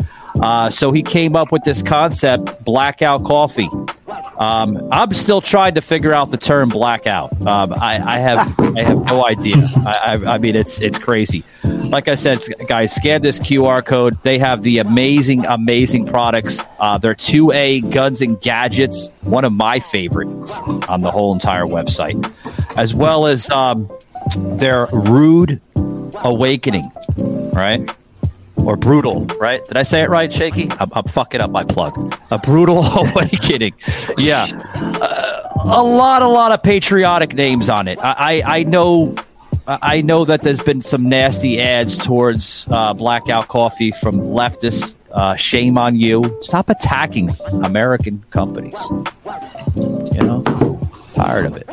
Speaker 3: Uh, so he came up with this concept, blackout coffee. Um, I'm still trying to figure out the term blackout. Um, I, I have I have no idea. I, I, I mean, it's it's crazy. Like I said, guys, scan this QR code. They have the amazing, amazing products. Uh, they're 2A guns and gadgets, one of my favorite on the whole entire website, as well as um, their rude awakening, right? Or brutal, right? Did I say it right, Shaky? I'm, I'm fucking up my plug. A brutal awakening. Yeah, uh, a lot, a lot of patriotic names on it. I, I, I know. I know that there's been some nasty ads towards uh, Blackout Coffee from leftists. Uh, shame on you. Stop attacking American companies. You know, tired of it.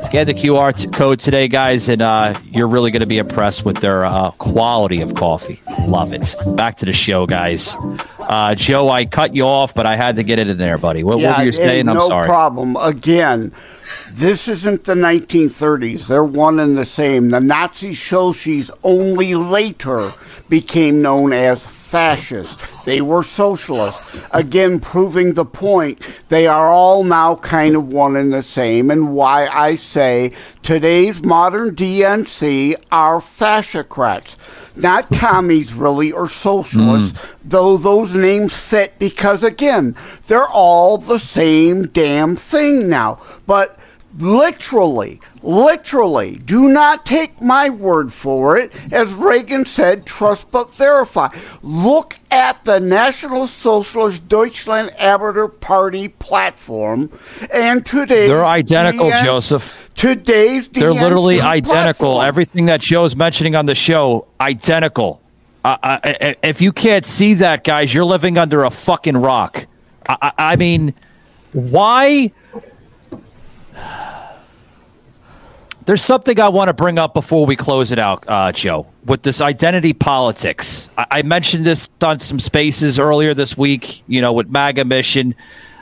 Speaker 3: Scan the QR t- code today, guys, and uh, you're really going to be impressed with their uh, quality of coffee. Love it. Back to the show, guys. Uh, Joe, I cut you off, but I had to get it in there, buddy. What, what were you saying? I'm
Speaker 4: no
Speaker 3: sorry.
Speaker 4: problem. Again, this isn't the 1930s. They're one and the same. The Nazi Shoshis only later became known as fascists. They were socialists. Again, proving the point. They are all now kind of one and the same. And why I say today's modern DNC are fascocrats. Not commies, really, or socialists, hmm. though those names fit because, again, they're all the same damn thing now. But literally, literally, do not take my word for it. As Reagan said, trust but verify. Look at the National Socialist Deutschland Arbeiter Party platform and today
Speaker 3: They're identical,
Speaker 4: DN
Speaker 3: Joseph.
Speaker 4: Today's
Speaker 3: They're literally identical.
Speaker 4: platform.
Speaker 3: Everything that Joe's mentioning on the show, identical. Uh, I, I, if you can't see that, guys, you're living under a fucking rock. I, I, I mean, why? There's something I want to bring up before we close it out, uh, Joe, with this identity politics. I, I mentioned this on some spaces earlier this week, you know, with MAGA Mission.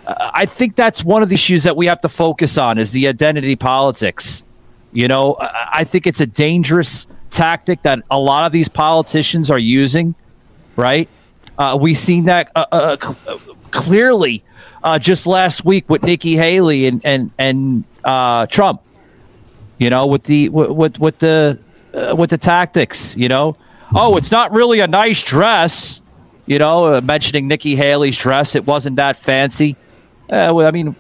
Speaker 3: Uh, I think that's one of the issues that we have to focus on is the identity politics. You know, I, I think it's a dangerous tactic that a lot of these politicians are using, right? Uh, we seen that uh, uh, cl- clearly uh, just last week with Nikki Haley and and and uh, Trump. You know, with the with with, the uh, with the tactics. You know, oh, it's not really a nice dress. You know, uh, mentioning Nikki Haley's dress, it wasn't that fancy. Uh, well, I mean,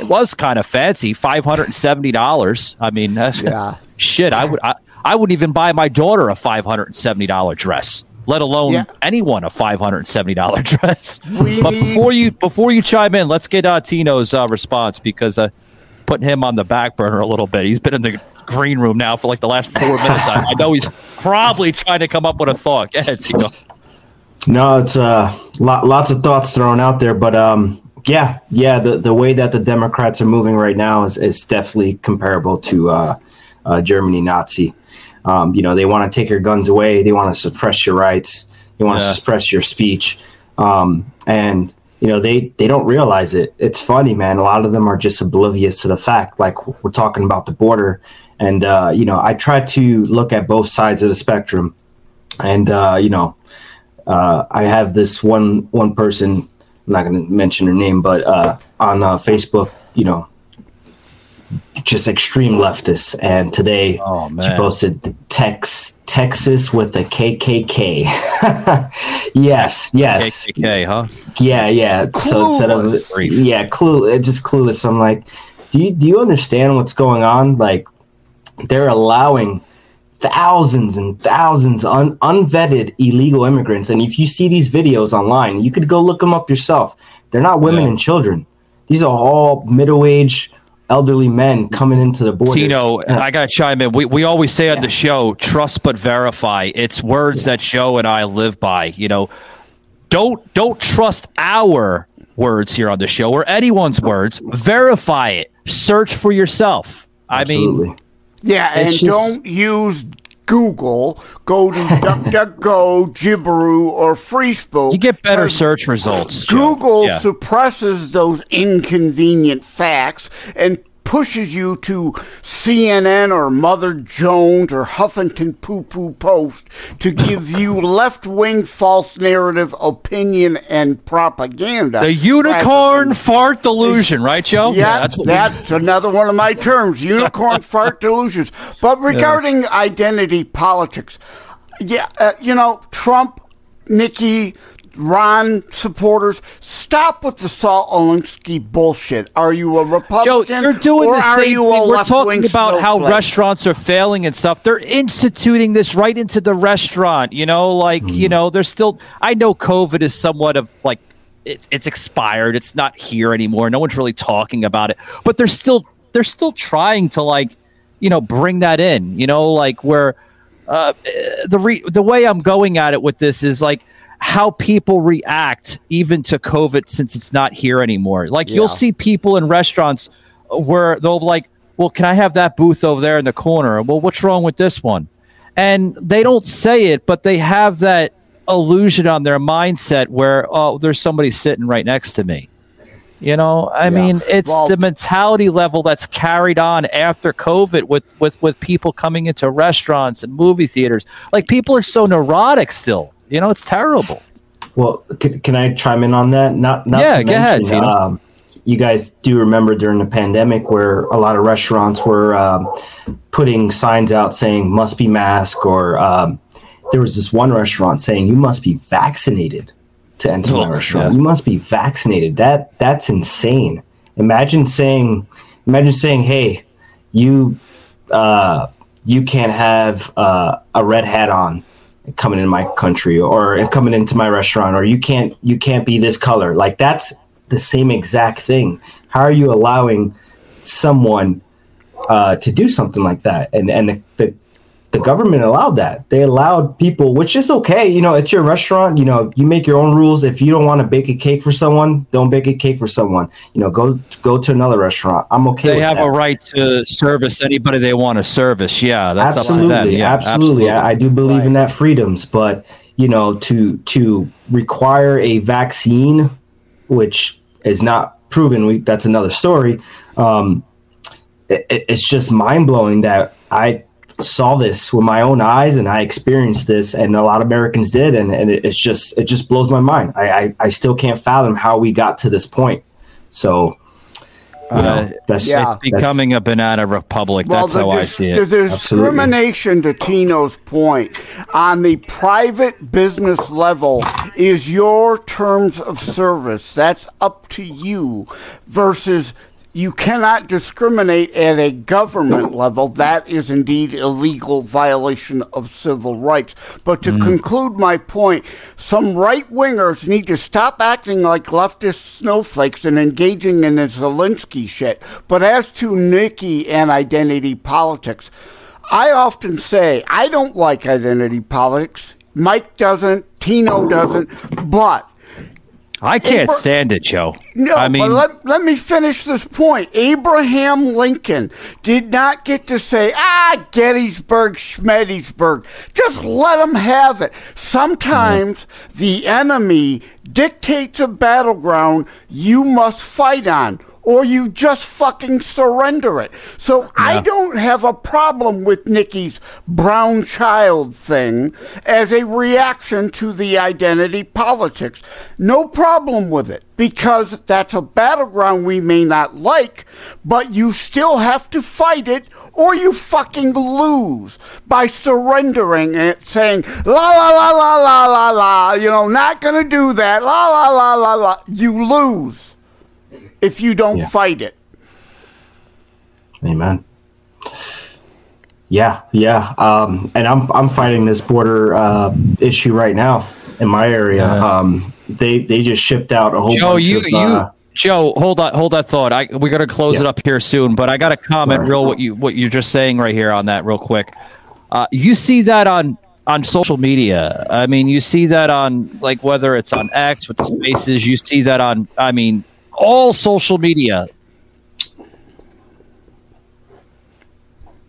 Speaker 3: it was kind of fancy, five hundred and seventy dollars. I mean, that's,
Speaker 4: Yeah.
Speaker 3: shit. I would, I, I wouldn't even buy my daughter a five hundred and seventy dollar dress, let alone
Speaker 4: Yeah.
Speaker 3: anyone a five hundred and seventy dollar dress.
Speaker 4: We
Speaker 3: but before you before you chime in, let's get uh, Tino's uh, response because uh, putting him on the back burner a little bit. He's been in the green room now for like the last four minutes. I, I know he's probably trying to come up with a thought. Go ahead, Tino.
Speaker 1: No, it's uh, lot, lots of thoughts thrown out there, but um, yeah, yeah, the, the way that the Democrats are moving right now is, is definitely comparable to uh, uh, Germany Nazi. Um, you know, they want to take your guns away, they want to suppress your rights, they want
Speaker 3: Yeah.
Speaker 1: to suppress your speech, um, and you know they they don't realize it. It's funny, man. A lot of them are just oblivious to the fact. Like we're talking about the border, and uh, you know, I try to look at both sides of the spectrum, and uh, you know uh, I have this one one person. I'm not going to mention her name, but uh, on uh, Facebook, you know, just extreme leftists. And today,
Speaker 3: Oh,
Speaker 1: she posted Tex Texas with a KKK. yes, yes,
Speaker 3: KKK, huh?
Speaker 1: yeah, yeah. So instead of
Speaker 3: Grief.
Speaker 1: yeah, clue, uh, just clueless. I'm like, do you do you understand what's going on? Like, they're allowing thousands and thousands un, unvetted illegal immigrants, and if you see these videos online, you could go look them up yourself. They're not women
Speaker 3: Yeah.
Speaker 1: and children; these are all middle-aged, elderly men coming into the border.
Speaker 3: Tino, I got to chime in. We, we always say on the show, trust but verify. It's words that Joe and I live by. You know, don't don't trust our words here on the show or anyone's words. Verify it. Search for yourself. I
Speaker 1: Absolutely.
Speaker 3: mean,
Speaker 4: Yeah, and
Speaker 1: just-
Speaker 4: don't use Google. Go to DuckDuckGo, Gibiru, or FreeSpoke.
Speaker 3: you get better search results.
Speaker 4: Google
Speaker 3: Yeah.
Speaker 4: suppresses those inconvenient facts and pushes you to CNN or Mother Jones or Huffington Poo Poo Post to give you left wing false narrative opinion and propaganda.
Speaker 3: The unicorn fart delusion, right, Joe?
Speaker 4: Yeah,
Speaker 3: that's what
Speaker 4: that's another one of my terms, unicorn fart delusions. But regarding identity politics, yeah, uh, you know, Trump, Nikki, Ron supporters, stop with the Saul Alinsky bullshit. Are you a Republican?
Speaker 3: Joe, you're doing the same thing. We're talking about how restaurants are failing and stuff. They're instituting this right into the restaurant. You know, like
Speaker 4: Hmm.
Speaker 3: you know, there's still. I know COVID is somewhat of like it, it's expired. It's not here anymore. No one's really talking about it, but they're still they're still trying to like you know bring that in. You know, like where uh, the re- the way I'm going at it with this is like how people react even to COVID since it's not here anymore. Like you'll see people in restaurants where they'll be like, "Well, can I have that booth over there in the corner?" Well, what's wrong with this one? And they don't say it, but they have that illusion on their mindset where, "Oh, there's somebody sitting right next to me." You know, I mean, it's
Speaker 4: Well-
Speaker 3: the mentality level that's carried on after COVID with with with people coming into restaurants and movie theaters. Like people are so neurotic still. You know, it's terrible.
Speaker 1: Well, can, can I chime in on that? Not, not
Speaker 3: Yeah, go ahead.
Speaker 1: Um, you guys do remember during the pandemic where a lot of restaurants were um, putting signs out saying "must be mask," or um, there was this one restaurant saying "you must be vaccinated to enter my
Speaker 3: Oh,
Speaker 1: restaurant."
Speaker 3: yeah.
Speaker 1: You must be vaccinated. That that's insane. Imagine saying, imagine saying, "Hey, you uh, you can't have uh, a red hat on." Coming in my country or coming into my restaurant or you can't you can't be this color. Like that's the same exact thing. How are you allowing someone uh, to do something like that? And and the, the the government allowed that they allowed people which is okay you know it's your restaurant you know you make your own rules if you don't want to bake a cake for someone don't bake a cake for someone you know go go to another restaurant i'm okay
Speaker 3: They have
Speaker 1: that.
Speaker 3: a right to service anybody they want to service. Yeah, that's
Speaker 1: absolutely,
Speaker 3: up to them. Yeah,
Speaker 1: absolutely. I, I do believe in that freedoms, but you know, to to require a vaccine, which is not proven, we, that's another story. Um, it- it's just mind blowing that I saw this with my own eyes and I experienced this, and a lot of Americans did, and, and it, it's just it just blows my mind. I, I I still can't fathom how we got to this point. So. You know,
Speaker 3: Uh,
Speaker 1: that's
Speaker 4: yeah.
Speaker 3: It's
Speaker 1: that's-
Speaker 3: becoming a banana republic. That's
Speaker 4: the
Speaker 3: how I
Speaker 4: dis-
Speaker 3: see
Speaker 4: The
Speaker 3: it.
Speaker 4: discrimination, to Tino's point, on the private business level is your terms of service. That's up to you versus you cannot discriminate at a government level. That is indeed illegal violation of civil rights. But to mm. conclude my point, some right wingers need to stop acting like leftist snowflakes and engaging in the Alinsky shit. But as to Nikki and identity politics, I often say I don't like identity politics. Mike doesn't, Tino doesn't, but
Speaker 3: I can't
Speaker 4: Abra-
Speaker 3: stand it, Joe.
Speaker 4: no,
Speaker 3: I mean,
Speaker 4: but let, let me finish this point. Abraham Lincoln did not get to say, ah, Gettysburg, Schmettysburg. Just let them have it. Sometimes the enemy dictates a battleground you must fight on. Or you just fucking surrender it. So I don't have a problem with Nikki's brown child thing as a reaction to the identity politics. No problem with it because that's a battleground we may not like, but you still have to fight it or you fucking lose by surrendering and saying, la la la la la la la, you know, not gonna do that, la la la la la. You lose if you don't
Speaker 1: Yeah.
Speaker 4: fight it.
Speaker 1: Amen. Yeah, yeah. Um, and I'm I'm fighting this border uh, issue right now in my area. Um, they they just shipped out a whole
Speaker 3: Joe,
Speaker 1: bunch
Speaker 3: you
Speaker 1: of
Speaker 3: you
Speaker 1: uh,
Speaker 3: Joe, hold on, hold that thought. I we're gonna close
Speaker 1: Yeah.
Speaker 3: it up here soon, but I got to comment
Speaker 1: Right.
Speaker 3: real what you what you're just saying right here on that real quick. Uh, you see that on on social media. I mean, you see that on like whether it's on X with the spaces. You see that on. I mean, all social media.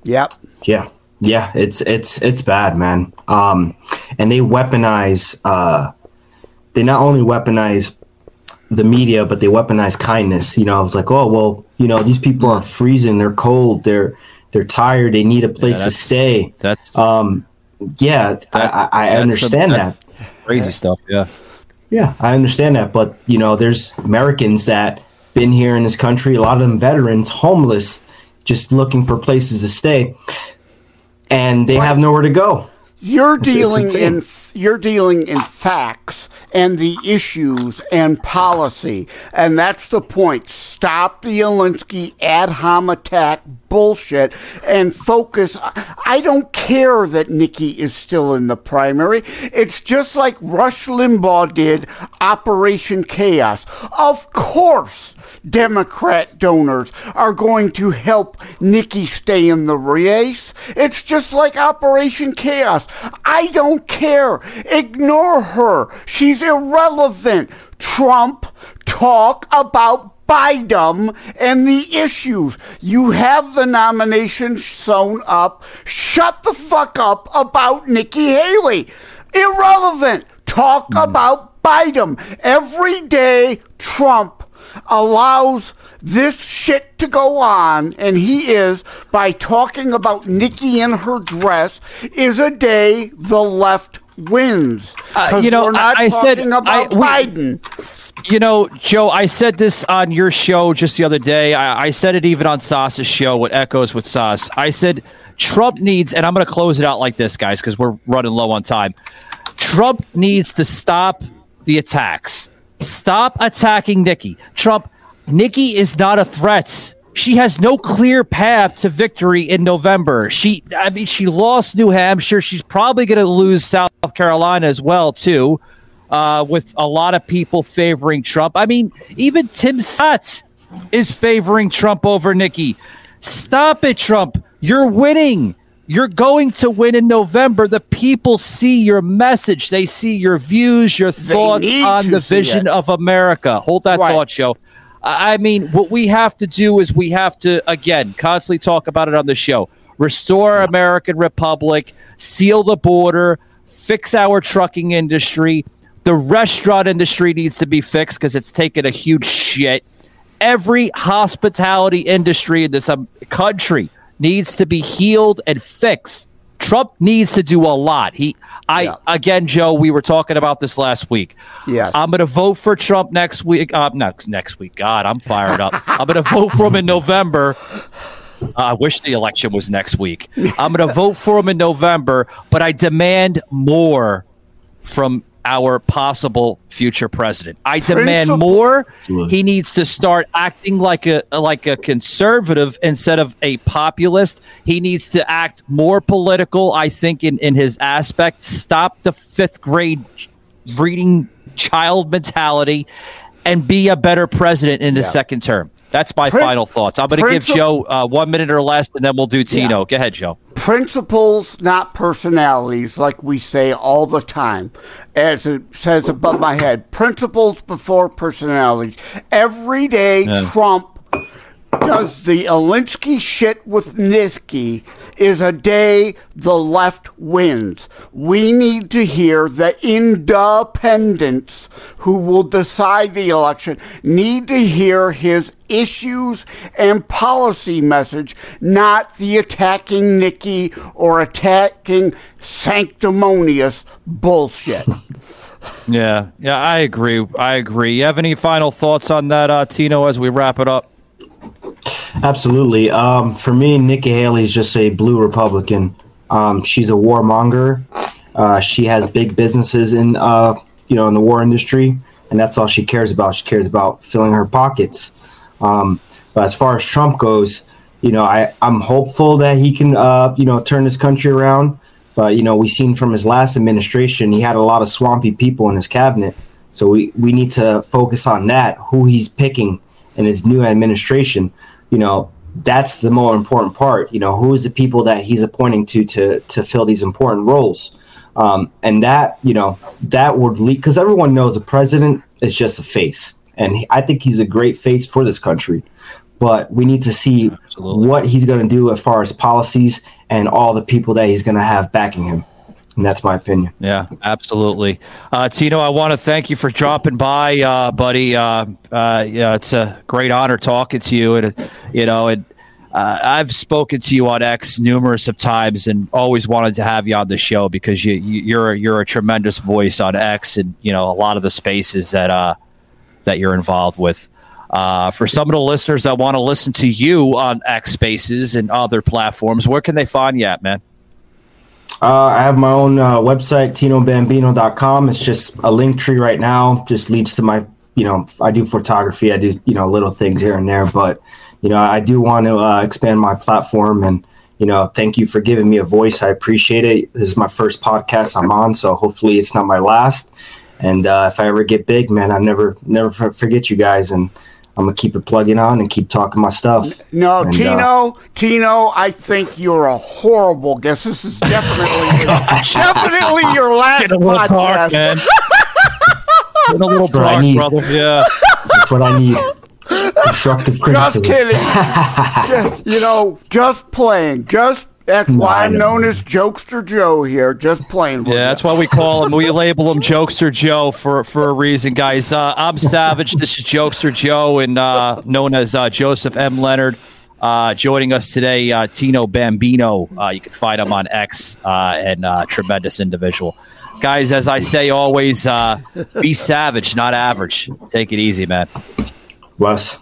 Speaker 4: Yep.
Speaker 1: Yeah, yeah, it's it's it's bad, man. Um, and they weaponize. Uh, they not only weaponize the media, but they weaponize kindness. You know, it's like, oh well, you know, these people are freezing, they're cold, they're they're tired, they need a place to stay.
Speaker 3: That's
Speaker 1: Um, yeah, I, I, I understand
Speaker 3: some-
Speaker 1: that.
Speaker 3: crazy stuff. Yeah.
Speaker 1: Yeah, I understand that, but you know, there's Americans that been here in this country, a lot of them veterans, homeless, just looking for places to stay, and they have nowhere to go.
Speaker 4: You're
Speaker 1: it's
Speaker 4: dealing
Speaker 1: insane.
Speaker 4: in you're dealing in facts and the issues and policy, and that's the point. Stop the Alinsky ad hom attack bullshit and focus. I don't care that Nikki is still in the primary. It's just like Rush Limbaugh did Operation Chaos. Of course, Democrat donors are going to help Nikki stay in the race. It's just like Operation Chaos. I don't care. Ignore her. She's irrelevant. Trump, talk about Biden and the issues. You have the nomination sewn up. Shut the fuck up about Nikki Haley. Irrelevant. Talk hmm. about Biden. Every day, Trump allows this shit to go on, and he is, by talking about Nikki in her dress, is a day the left wins.
Speaker 3: Uh, you know, I- I said-
Speaker 4: about
Speaker 3: I- we-
Speaker 4: Biden.
Speaker 3: You know, Joe, I said this on your show just the other day. I, I said it even on Sauce's show What Echoes with Sauce. I said Trump needs, and I'm going to close it out like this, guys, because we're running low on time. Trump needs to stop the attacks. Stop attacking Nikki. Trump, Nikki is not a threat. She has no clear path to victory in November. She, I mean, she lost New Hampshire. She's probably going to lose South Carolina as well, too uh, with a lot of people favoring Trump. I mean, even Tim Scott is favoring Trump over Nikki. Stop it, Trump. You're winning. You're going to win in November. The people see your message. They see your views, your thoughts on the vision
Speaker 4: it.
Speaker 3: of America. Hold that
Speaker 4: Right.
Speaker 3: thought, Joe. I mean, what we have to do is we have to, again, constantly talk about it on the show. Restore American Republic, seal the border, fix our trucking industry. The restaurant industry needs to be fixed because it's taken a huge shit. Every hospitality industry in this um, country needs to be healed and fixed. Trump needs to do a lot. He, I,
Speaker 4: Yeah.
Speaker 3: again, Joe, we were talking about this last week.
Speaker 4: Yeah,
Speaker 3: I'm going to vote for Trump next week. Uh, next next week. God, I'm fired up. I'm going to vote for him in November. Uh, I wish the election was next week. I'm going to vote for him in November, but I demand more from our possible future president. I demand more. He needs to start acting like a like a conservative instead of a populist. He needs to act more political, I think, in, in his aspect. Stop the fifth grade reading child mentality and be a better president in his yeah. second term. That's my Prin- final thoughts. I'm going to give Joe uh, one minute or less, and then we'll do Tino. Yeah. Go ahead, Joe.
Speaker 4: Principles, not personalities, like we say all the time. As it says above my head, principles before personalities. Every day, yeah. Trump does the Alinsky shit with Niski is a day the left wins. We need to hear the independents who will decide the election need to hear his issues and policy message, not the attacking Nikki or attacking sanctimonious bullshit.
Speaker 3: yeah, yeah, I agree. I agree. You have any final thoughts on that, uh, Tino, as we wrap it up?
Speaker 1: Absolutely. Um, for me, Nikki Haley is just a blue Republican. Um, she's a warmonger. Uh, she has big businesses in, uh, you know, in the war industry, and that's all she cares about. She cares about filling her pockets. Um, but as far as Trump goes, you know, I, I'm hopeful that he can, uh, you know, turn this country around. But you know, we've seen from his last administration, he had a lot of swampy people in his cabinet. So we, we need to focus on that, who he's picking in his new administration you know, that's the more important part. You know, who is the people that he's appointing to to to fill these important roles, um, and that you know that would lead because everyone knows a president is just a face, and he, I think he's a great face for this country. But we need to see Absolutely. what he's going to do as far as policies and all the people that he's going to have backing him. And that's my opinion.
Speaker 3: Yeah, absolutely. Uh, Tino, I want to thank you for dropping by, uh, buddy. Uh, uh, yeah, it's a great honor talking to you. And, you know, and uh, I've spoken to you on X numerous of times and always wanted to have you on the show because you, you're, you're a tremendous voice on X and, you know, a lot of the spaces that, uh, that you're involved with. Uh, for some of the listeners that want to listen to you on X Spaces and other platforms, where can they find you at, man?
Speaker 1: Uh, I have my own uh, website, tinobambino.com. It's just a link tree right now. Just leads to my, you know, I do photography. I do, you know, little things here and there. But, you know, I do want to uh, expand my platform. And, you know, thank you for giving me a voice. I appreciate it. This is my first podcast I'm on. So hopefully it's not my last. And uh, if I ever get big, man, I never, never forget you guys. And, I'm gonna keep it plugging on and keep talking my stuff.
Speaker 4: No, and, Tino, uh, Tino, I think you're a horrible guest. This is definitely, definitely your last Get a little podcast. Dark, man.
Speaker 3: Get a little dark, brother. Yeah,
Speaker 1: that's what I need. Constructive criticism.
Speaker 4: Just kidding. you know, just playing, just that's why I'm known as Jokester Joe here, just playing.
Speaker 3: yeah, you. that's why we call him. We label him Jokester Joe for for a reason, guys. Uh, I'm Savage. This is Jokester Joe, and uh, known as uh, Joseph M. Leonard. Uh, joining us today, uh, Tino Bambino. Uh, you can find him on X, and a tremendous individual. Guys, as I say always, be savage, not average. Take it easy, man.
Speaker 1: Wes.